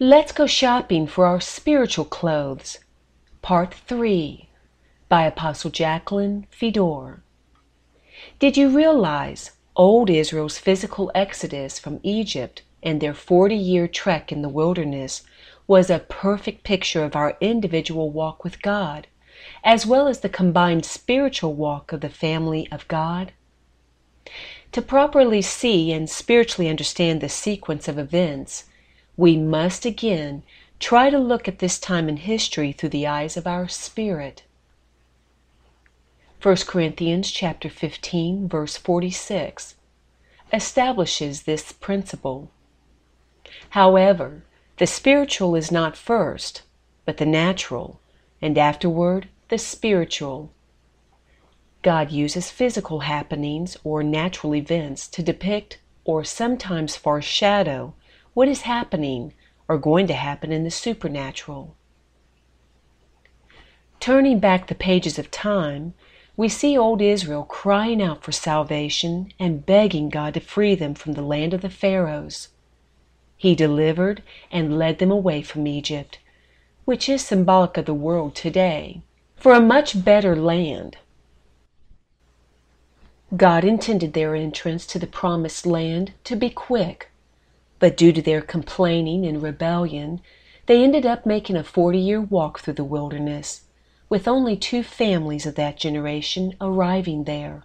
Let's go shopping for our spiritual clothes. Part 3 by Apostle Jacqueline Fedor. Did you realize old Israel's physical exodus from Egypt and their 40 year trek in the wilderness was a perfect picture of our individual walk with God, as well as the combined spiritual walk of the family of God? To properly see and spiritually understand the sequence of events, we must again try to look at this time in history through the eyes of our spirit. 1 Corinthians chapter 15 verse 46 establishes this principle. However, the spiritual is not first, but the natural, and afterward the spiritual. God uses physical happenings or natural events to depict or sometimes foreshadow what is happening or going to happen in the supernatural. Turning back the pages of time, we see old Israel crying out for salvation and begging God to free them from the land of the Pharaohs. He delivered and led them away from Egypt, which is symbolic of the world today, for a much better land. God intended their entrance to the promised land to be quick, but due to their complaining and rebellion, they ended up making a 40 year walk through the wilderness, with only two families of that generation arriving there.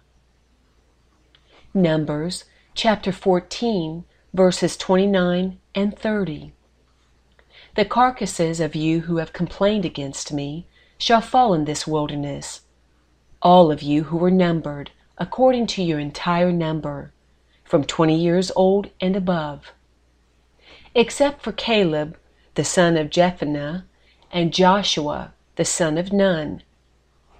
Numbers chapter 14, verses 29 and 30. The carcasses of you who have complained against me shall fall in this wilderness, all of you who were numbered according to your entire number, from twenty years old and above except for Caleb, the son of Jephunneh, and Joshua, the son of Nun.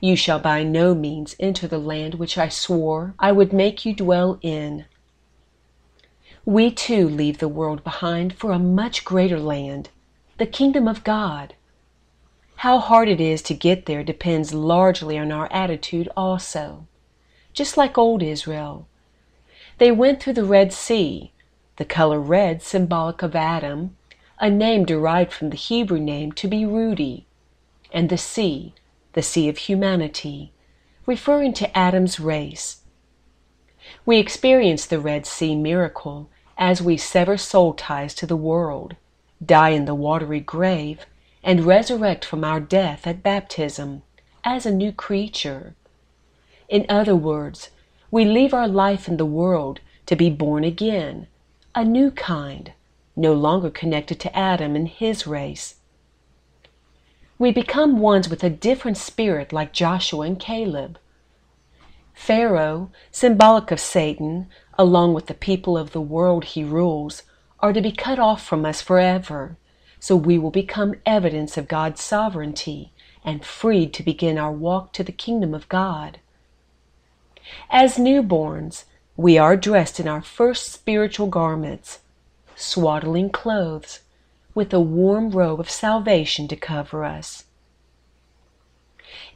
You shall by no means enter the land which I swore I would make you dwell in. We too leave the world behind for a much greater land, the kingdom of God. How hard it is to get there depends largely on our attitude also. Just like old Israel. They went through the Red Sea, the color red symbolic of Adam, a name derived from the Hebrew name to be ruddy, and the sea, the sea of humanity, referring to Adam's race. We experience the Red Sea miracle as we sever soul ties to the world, die in the watery grave, and resurrect from our death at baptism as a new creature. In other words, we leave our life in the world to be born again a new kind, no longer connected to Adam and his race. We become ones with a different spirit like Joshua and Caleb. Pharaoh, symbolic of Satan, along with the people of the world he rules, are to be cut off from us forever, so we will become evidence of God's sovereignty and freed to begin our walk to the kingdom of God. As newborns, we are dressed in our first spiritual garments, swaddling clothes, with a warm robe of salvation to cover us.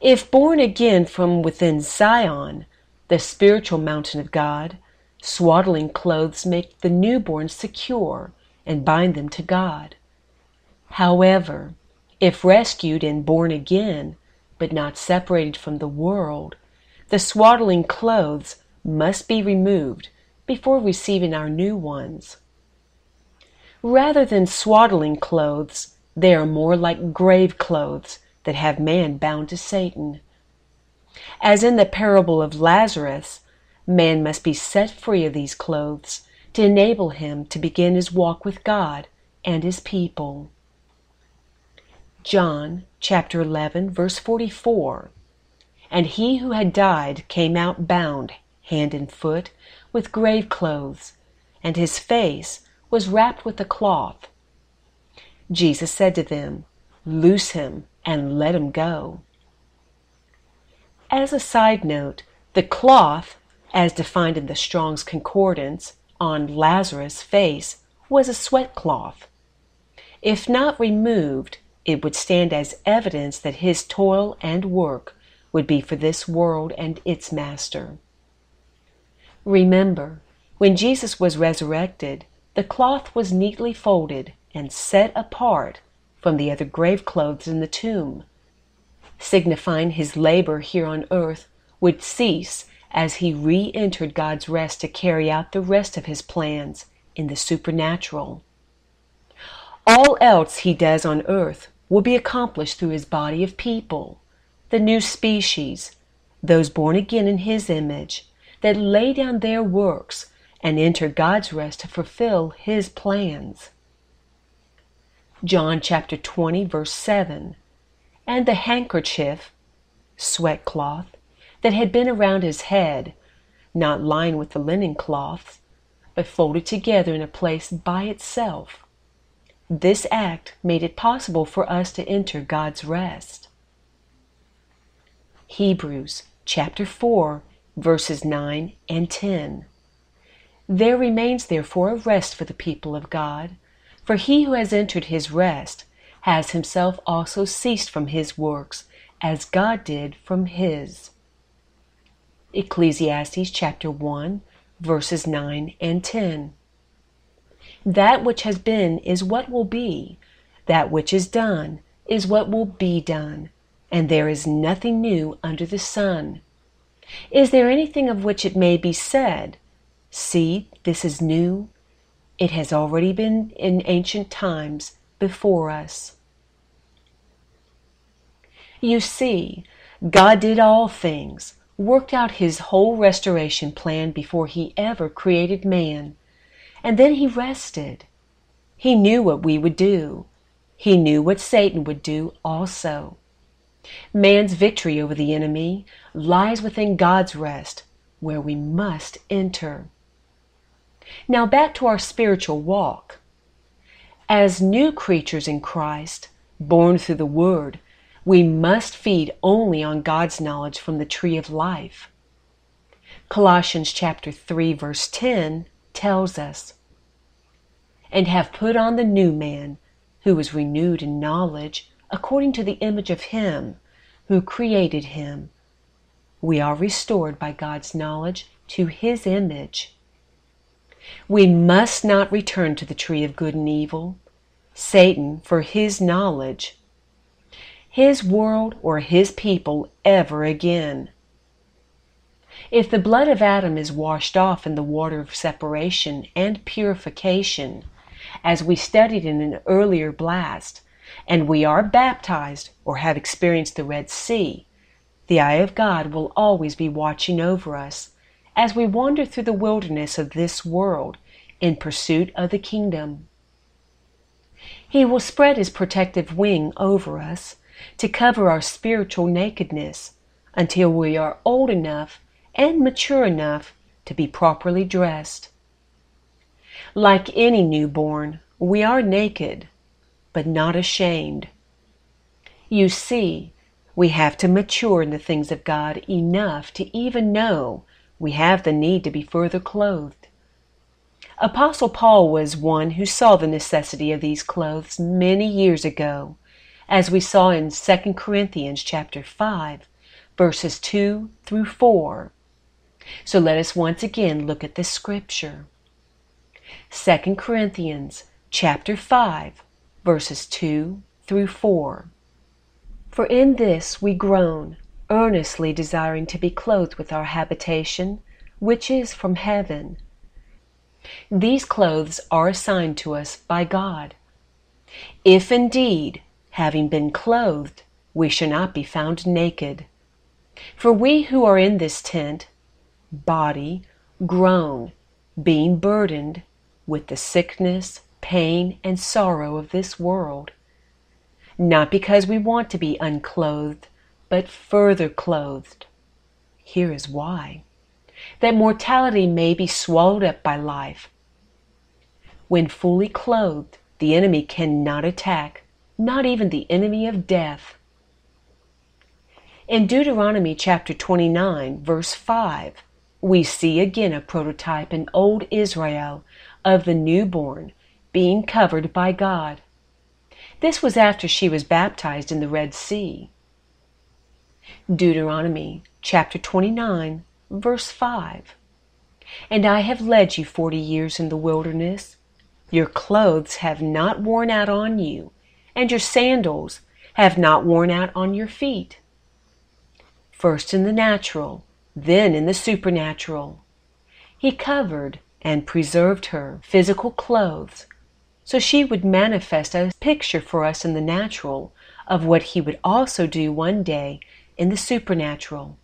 If born again from within Zion, the spiritual mountain of God, swaddling clothes make the newborn secure and bind them to God. However, if rescued and born again, but not separated from the world, the swaddling clothes must be removed before receiving our new ones. Rather than swaddling clothes, they are more like grave clothes that have man bound to Satan. As in the parable of Lazarus, man must be set free of these clothes to enable him to begin his walk with God and his people. John chapter 11 verse 44 And he who had died came out bound hand and foot, with grave clothes, and his face was wrapped with a cloth. Jesus said to them, Loose him and let him go. As a side note, the cloth, as defined in the Strong's Concordance, on Lazarus' face was a sweat cloth. If not removed, it would stand as evidence that his toil and work would be for this world and its master. Remember, when Jesus was resurrected, the cloth was neatly folded and set apart from the other grave clothes in the tomb, signifying his labor here on earth would cease as he re entered God's rest to carry out the rest of his plans in the supernatural. All else he does on earth will be accomplished through his body of people, the new species, those born again in his image, that lay down their works and enter God's rest to fulfill his plans. John chapter 20, verse 7. And the handkerchief, sweat cloth, that had been around his head, not lined with the linen cloths, but folded together in a place by itself. This act made it possible for us to enter God's rest. Hebrews chapter 4, verses 9 and 10. There remains therefore a rest for the people of God, for he who has entered his rest has himself also ceased from his works, as God did from his. Ecclesiastes chapter 1, verses 9 and 10. That which has been is what will be, that which is done is what will be done, and there is nothing new under the sun. Is there anything of which it may be said, See, this is new. It has already been in ancient times before us. You see, God did all things, worked out his whole restoration plan before he ever created man, and then he rested. He knew what we would do. He knew what Satan would do also. Man's victory over the enemy lies within God's rest, where we must enter. Now back to our spiritual walk. As new creatures in Christ, born through the Word, we must feed only on God's knowledge from the tree of life. Colossians chapter 3 verse 10 tells us, And have put on the new man, who is renewed in knowledge according to the image of him who created him. We are restored by God's knowledge to his image. We must not return to the tree of good and evil, Satan, for his knowledge, his world, or his people ever again. If the blood of Adam is washed off in the water of separation and purification, as we studied in an earlier blast, and we are baptized or have experienced the Red Sea, the eye of God will always be watching over us as we wander through the wilderness of this world in pursuit of the kingdom. He will spread his protective wing over us to cover our spiritual nakedness until we are old enough and mature enough to be properly dressed. Like any newborn, we are naked, but not ashamed. You see, we have to mature in the things of God enough to even know we have the need to be further clothed. Apostle Paul was one who saw the necessity of these clothes many years ago, as we saw in 2 Corinthians chapter 5, verses 2 through 4. So let us once again look at this scripture. 2 Corinthians chapter 5, verses 2 through 4. For in this we groan earnestly desiring to be clothed with our habitation, which is from heaven. These clothes are assigned to us by God. If indeed, having been clothed, we shall not be found naked. For we who are in this tent, body, groan, being burdened with the sickness, pain, and sorrow of this world, not because we want to be unclothed, but further clothed. Here is why that mortality may be swallowed up by life. When fully clothed, the enemy cannot attack, not even the enemy of death. In Deuteronomy chapter 29, verse 5, we see again a prototype in old Israel of the newborn being covered by God. This was after she was baptized in the Red Sea. Deuteronomy chapter 29, verse 5. And I have led you forty years in the wilderness, Your clothes have not worn out on you, and your sandals have not worn out on your feet. First in the natural, then in the supernatural. He covered and preserved her physical clothes so she would manifest a picture for us in the natural of what he would also do one day in the supernatural.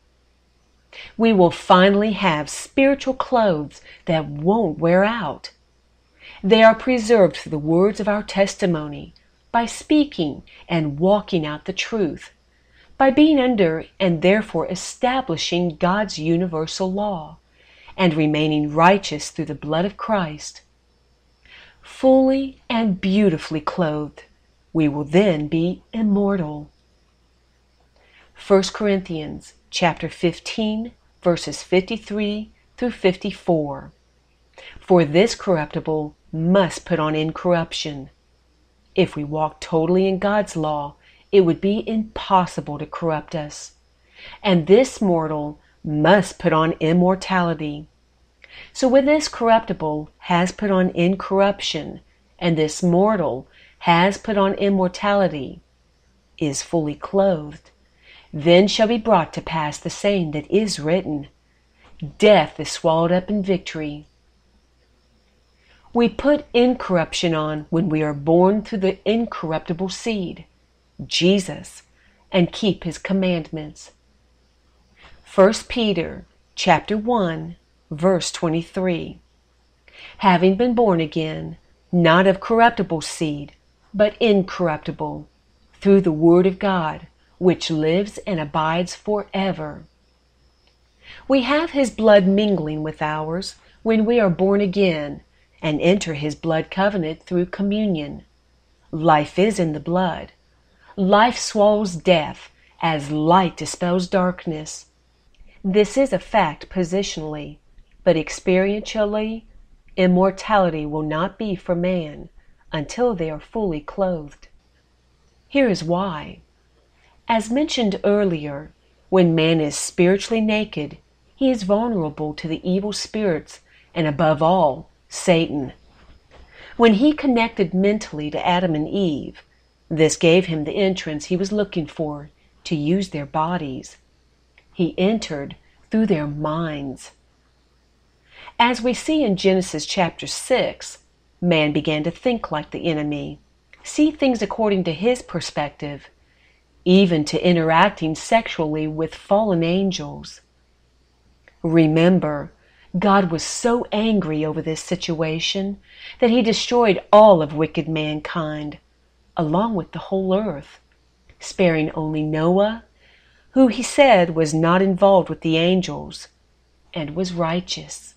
We will finally have spiritual clothes that won't wear out. They are preserved through the words of our testimony, by speaking and walking out the truth, by being under and therefore establishing God's universal law, and remaining righteous through the blood of Christ. Fully and beautifully clothed, we will then be immortal. 1 Corinthians chapter 15 verses 53 through 54. For this corruptible must put on incorruption. If we walk totally in God's law, it would be impossible to corrupt us. And this mortal must put on immortality. So when this corruptible has put on incorruption, and this mortal has put on immortality, is fully clothed, then shall be brought to pass the saying that is written Death is swallowed up in victory. We put incorruption on when we are born through the incorruptible seed, Jesus, and keep his commandments. 1 Peter chapter 1 verse 23. Having been born again, not of corruptible seed, but incorruptible, through the word of God, which lives and abides forever. We have his blood mingling with ours when we are born again and enter his blood covenant through communion. Life is in the blood. Life swallows death as light dispels darkness. This is a fact positionally, but experientially, immortality will not be for man until they are fully clothed. Here is why. As mentioned earlier, when man is spiritually naked, he is vulnerable to the evil spirits and above all, Satan. When he connected mentally to Adam and Eve, this gave him the entrance he was looking for to use their bodies. He entered through their minds. As we see in Genesis chapter 6, man began to think like the enemy, see things according to his perspective, even to interacting sexually with fallen angels. Remember, God was so angry over this situation that he destroyed all of wicked mankind, along with the whole earth, sparing only Noah, who he said was not involved with the angels and was righteous.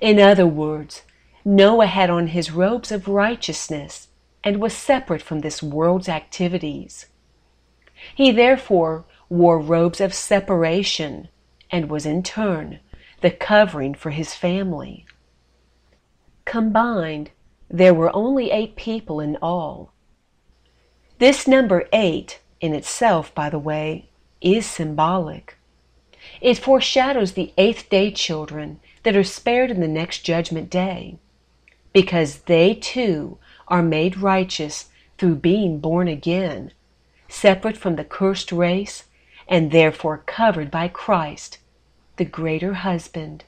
In other words, Noah had on his robes of righteousness and was separate from this world's activities. He therefore wore robes of separation and was in turn the covering for his family. Combined, there were only eight people in all. This number eight, in itself, by the way, is symbolic. It foreshadows the eighth day children that are spared in the next judgment day, because they too are made righteous through being born again, separate from the cursed race, and therefore covered by Christ the greater husband.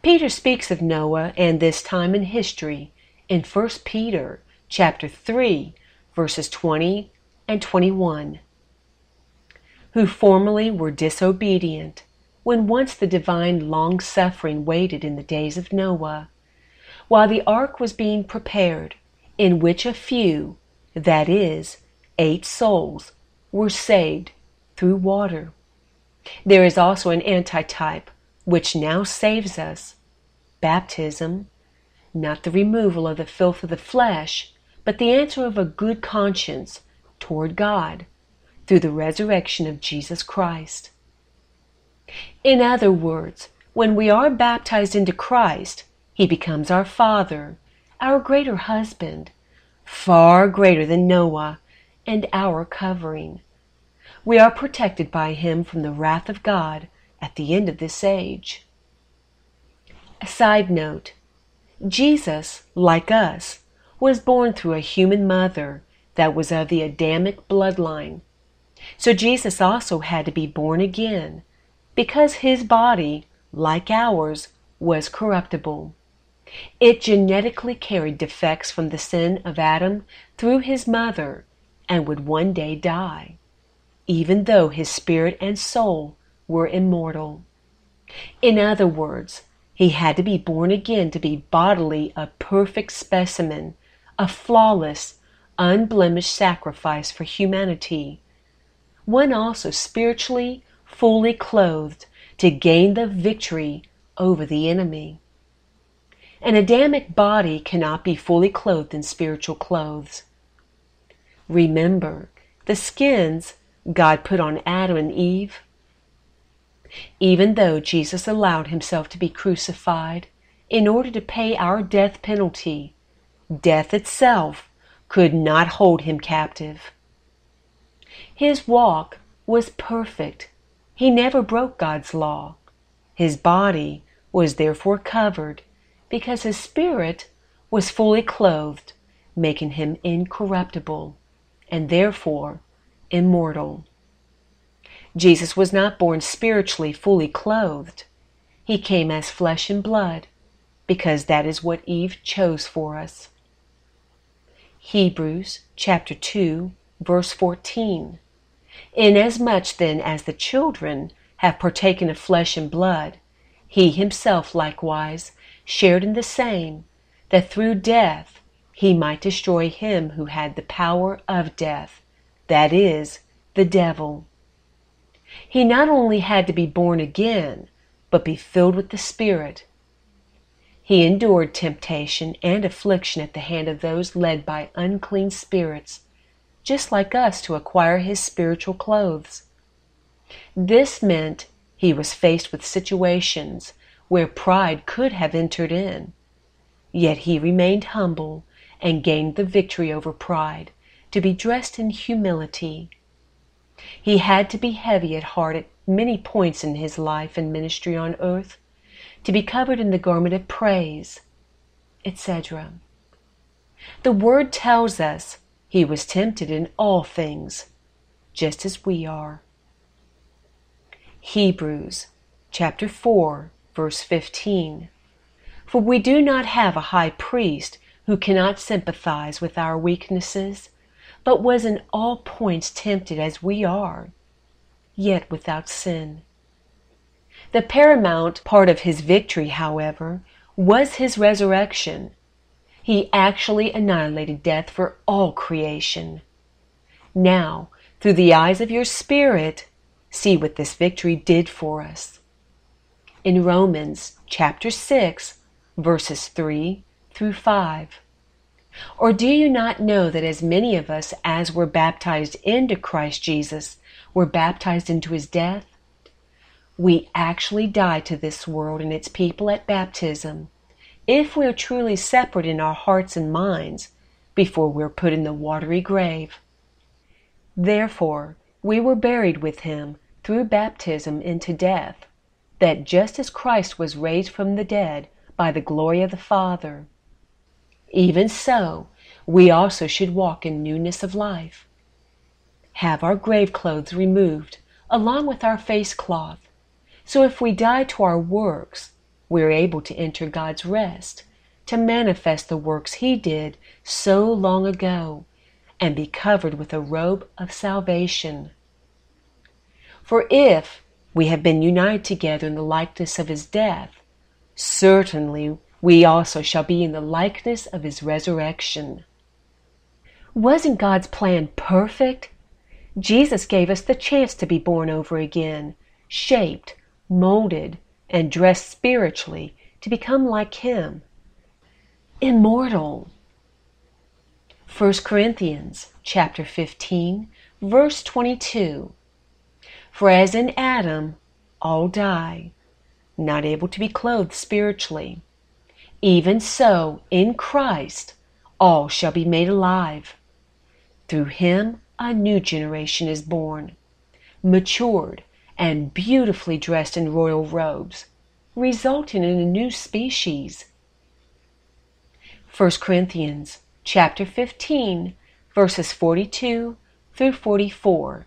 Peter speaks of Noah and this time in history in 1 Peter chapter 3 verses 20 and 21 who formerly were disobedient when once the divine long suffering waited in the days of Noah while the ark was being prepared in which a few that is eight souls were saved through water there is also an antitype which now saves us baptism, not the removal of the filth of the flesh, but the answer of a good conscience toward God through the resurrection of Jesus Christ. In other words, when we are baptized into Christ, He becomes our Father, our greater husband, far greater than Noah, and our covering we are protected by him from the wrath of God at the end of this age. A side note Jesus, like us, was born through a human mother that was of the Adamic bloodline. So Jesus also had to be born again because his body, like ours, was corruptible. It genetically carried defects from the sin of Adam through his mother and would one day die, even though his spirit and soul were immortal. In other words, he had to be born again to be bodily a perfect specimen, a flawless, unblemished sacrifice for humanity. One also spiritually, fully clothed to gain the victory over the enemy. An Adamic body cannot be fully clothed in spiritual clothes. Remember, the skins God put on Adam and Eve. Even though Jesus allowed himself to be crucified in order to pay our death penalty, death itself could not hold him captive. His walk was perfect. He never broke God's law. His body was therefore covered because his spirit was fully clothed, making him incorruptible and therefore immortal. Jesus was not born spiritually fully clothed. He came as flesh and blood because that is what Eve chose for us. Hebrews chapter 2 verse 14. Inasmuch then as the children have partaken of flesh and blood, he himself likewise shared in the same, that through death he might destroy him who had the power of death, that is, the devil. He not only had to be born again, but be filled with the Spirit. He endured temptation and affliction at the hand of those led by unclean spirits, just like us to acquire his spiritual clothes. This meant he was faced with situations where pride could have entered in. Yet he remained humble and gained the victory over pride, to be dressed in humility. He had to be heavy at heart at many points in his life and ministry on earth, to be covered in the garment of praise, etc. The Word tells us he was tempted in all things, just as we are. Hebrews chapter 4 verse 15. For we do not have a high priest who cannot sympathize with our weaknesses, but was in all points tempted as we are, yet without sin. The paramount part of his victory, however, was his resurrection. He actually annihilated death for all creation. Now, through the eyes of your spirit, see what this victory did for us in Romans chapter 6, verses 3 through 5. Or do you not know that as many of us as were baptized into Christ Jesus were baptized into his death? We actually die to this world and its people at baptism if we are truly separate in our hearts and minds before we're put in the watery grave. Therefore, we were buried with him through baptism into death that just as Christ was raised from the dead by the glory of the Father, even so we also should walk in newness of life. Have our grave clothes removed along with our face cloth, so if we die to our works, we are able to enter God's rest, to manifest the works He did so long ago, and be covered with a robe of salvation. For if, we have been united together in the likeness of his death, certainly we also shall be in the likeness of his resurrection. Wasn't God's plan perfect? Jesus gave us the chance to be born over again, shaped, molded, and dressed spiritually to become like him. Immortal. 1 Corinthians chapter 15 verse 22 for as in Adam all die, not able to be clothed spiritually, even so in Christ all shall be made alive. Through him a new generation is born, matured and beautifully dressed in royal robes, resulting in a new species. 1 Corinthians chapter 15 verses 42 through 44.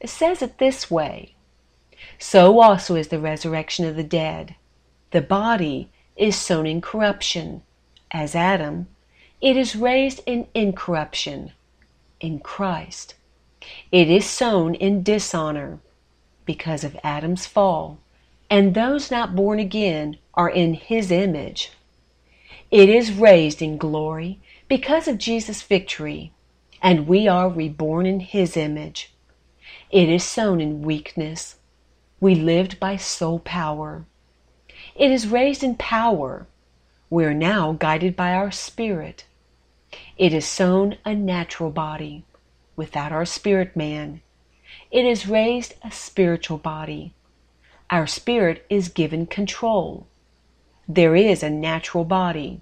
It says it this way So also is the resurrection of the dead. The body is sown in corruption, as Adam, it is raised in incorruption, in Christ. It is sown in dishonor, because of Adam's fall, and those not born again are in his image. It is raised in glory because of Jesus' victory, and we are reborn in his image. It is sown in weakness. We lived by soul power. It is raised in power. We are now guided by our spirit. It is sown a natural body without our spirit man. It is raised a spiritual body. Our spirit is given control. There is a natural body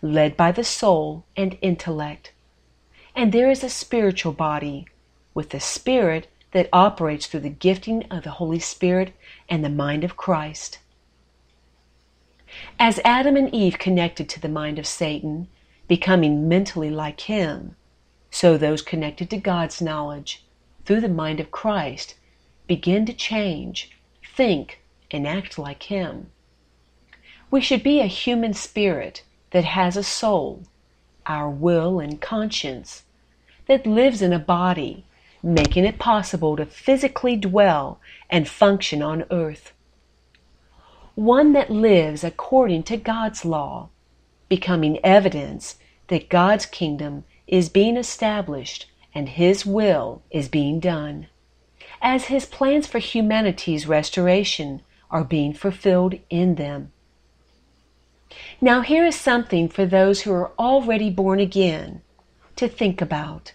led by the soul and intellect. And there is a spiritual body with the spirit that operates through the gifting of the Holy Spirit and the mind of Christ. As Adam and Eve connected to the mind of Satan, becoming mentally like him, so those connected to God's knowledge through the mind of Christ begin to change, think, and act like him. We should be a human spirit that has a soul, our will and conscience, that lives in a body, making it possible to physically dwell and function on earth. One that lives according to God's law, becoming evidence that God's kingdom is being established and His will is being done, as His plans for humanity's restoration are being fulfilled in them. Now, here is something for those who are already born again to think about.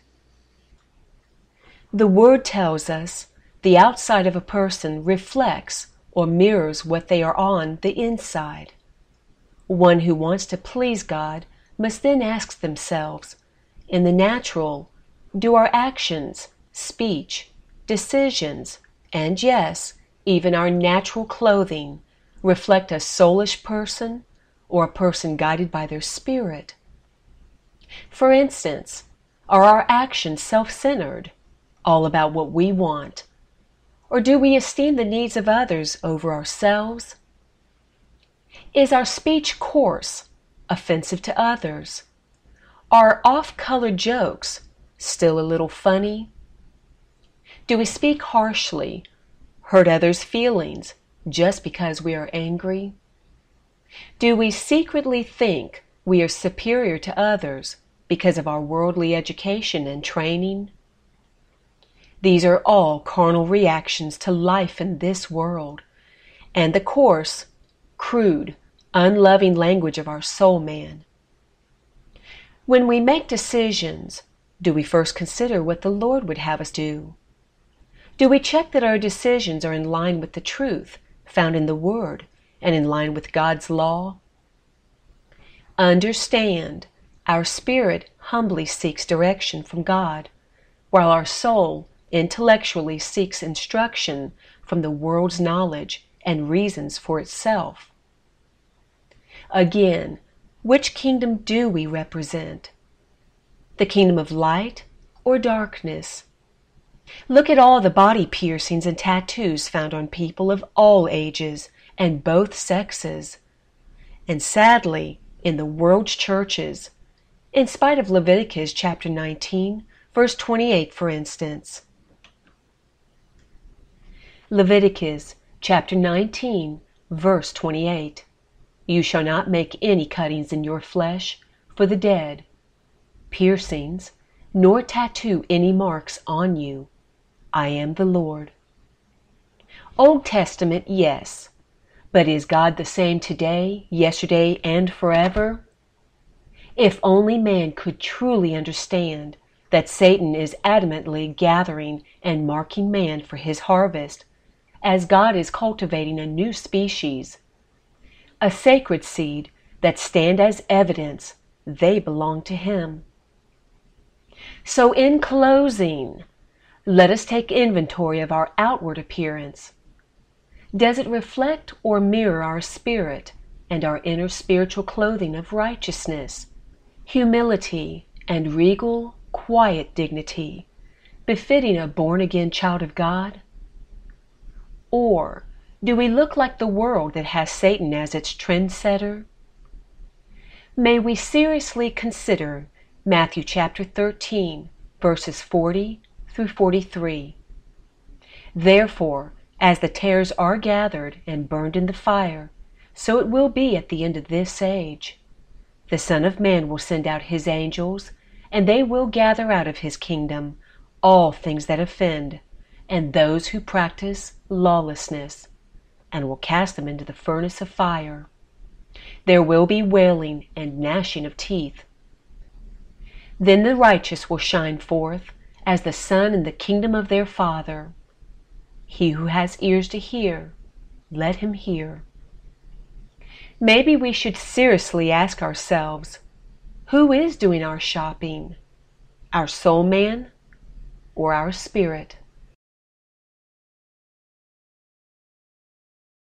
The Word tells us the outside of a person reflects or mirrors what they are on the inside. One who wants to please God must then ask themselves in the natural, do our actions, speech, decisions, and yes, even our natural clothing reflect a soulish person or a person guided by their spirit? For instance, are our actions self centered, all about what we want? Or do we esteem the needs of others over ourselves? Is our speech coarse, offensive to others? Are off color jokes still a little funny? Do we speak harshly, hurt others' feelings just because we are angry? Do we secretly think we are superior to others because of our worldly education and training? These are all carnal reactions to life in this world and the coarse, crude, unloving language of our soul man. When we make decisions, do we first consider what the Lord would have us do? Do we check that our decisions are in line with the truth found in the Word and in line with God's law? Understand, our spirit humbly seeks direction from God, while our soul intellectually seeks instruction from the world's knowledge and reasons for itself. Again, which kingdom do we represent? The kingdom of light or darkness? Look at all the body piercings and tattoos found on people of all ages and both sexes. And sadly, in the world's churches, in spite of Leviticus chapter 19, verse 28, for instance. Leviticus chapter 19, verse 28. You shall not make any cuttings in your flesh for the dead, piercings, nor tattoo any marks on you. I am the Lord. Old Testament, yes. But is God the same today, yesterday, and forever? If only man could truly understand that Satan is adamantly gathering and marking man for his harvest, as God is cultivating a new species, a sacred seed that stand as evidence they belong to him. So in closing, let us take inventory of our outward appearance does it reflect or mirror our spirit and our inner spiritual clothing of righteousness, humility, and regal, quiet dignity, befitting a born again child of God? Or do we look like the world that has Satan as its trendsetter? May we seriously consider Matthew chapter 13, verses 40 through 43. Therefore, as the tares are gathered and burned in the fire, so it will be at the end of this age. The Son of Man will send out his angels, and they will gather out of his kingdom all things that offend, and those who practice lawlessness, and will cast them into the furnace of fire. There will be wailing and gnashing of teeth. Then the righteous will shine forth as the sun in the kingdom of their Father. He who has ears to hear, let him hear. Maybe we should seriously ask ourselves who is doing our shopping? Our soul man or our spirit?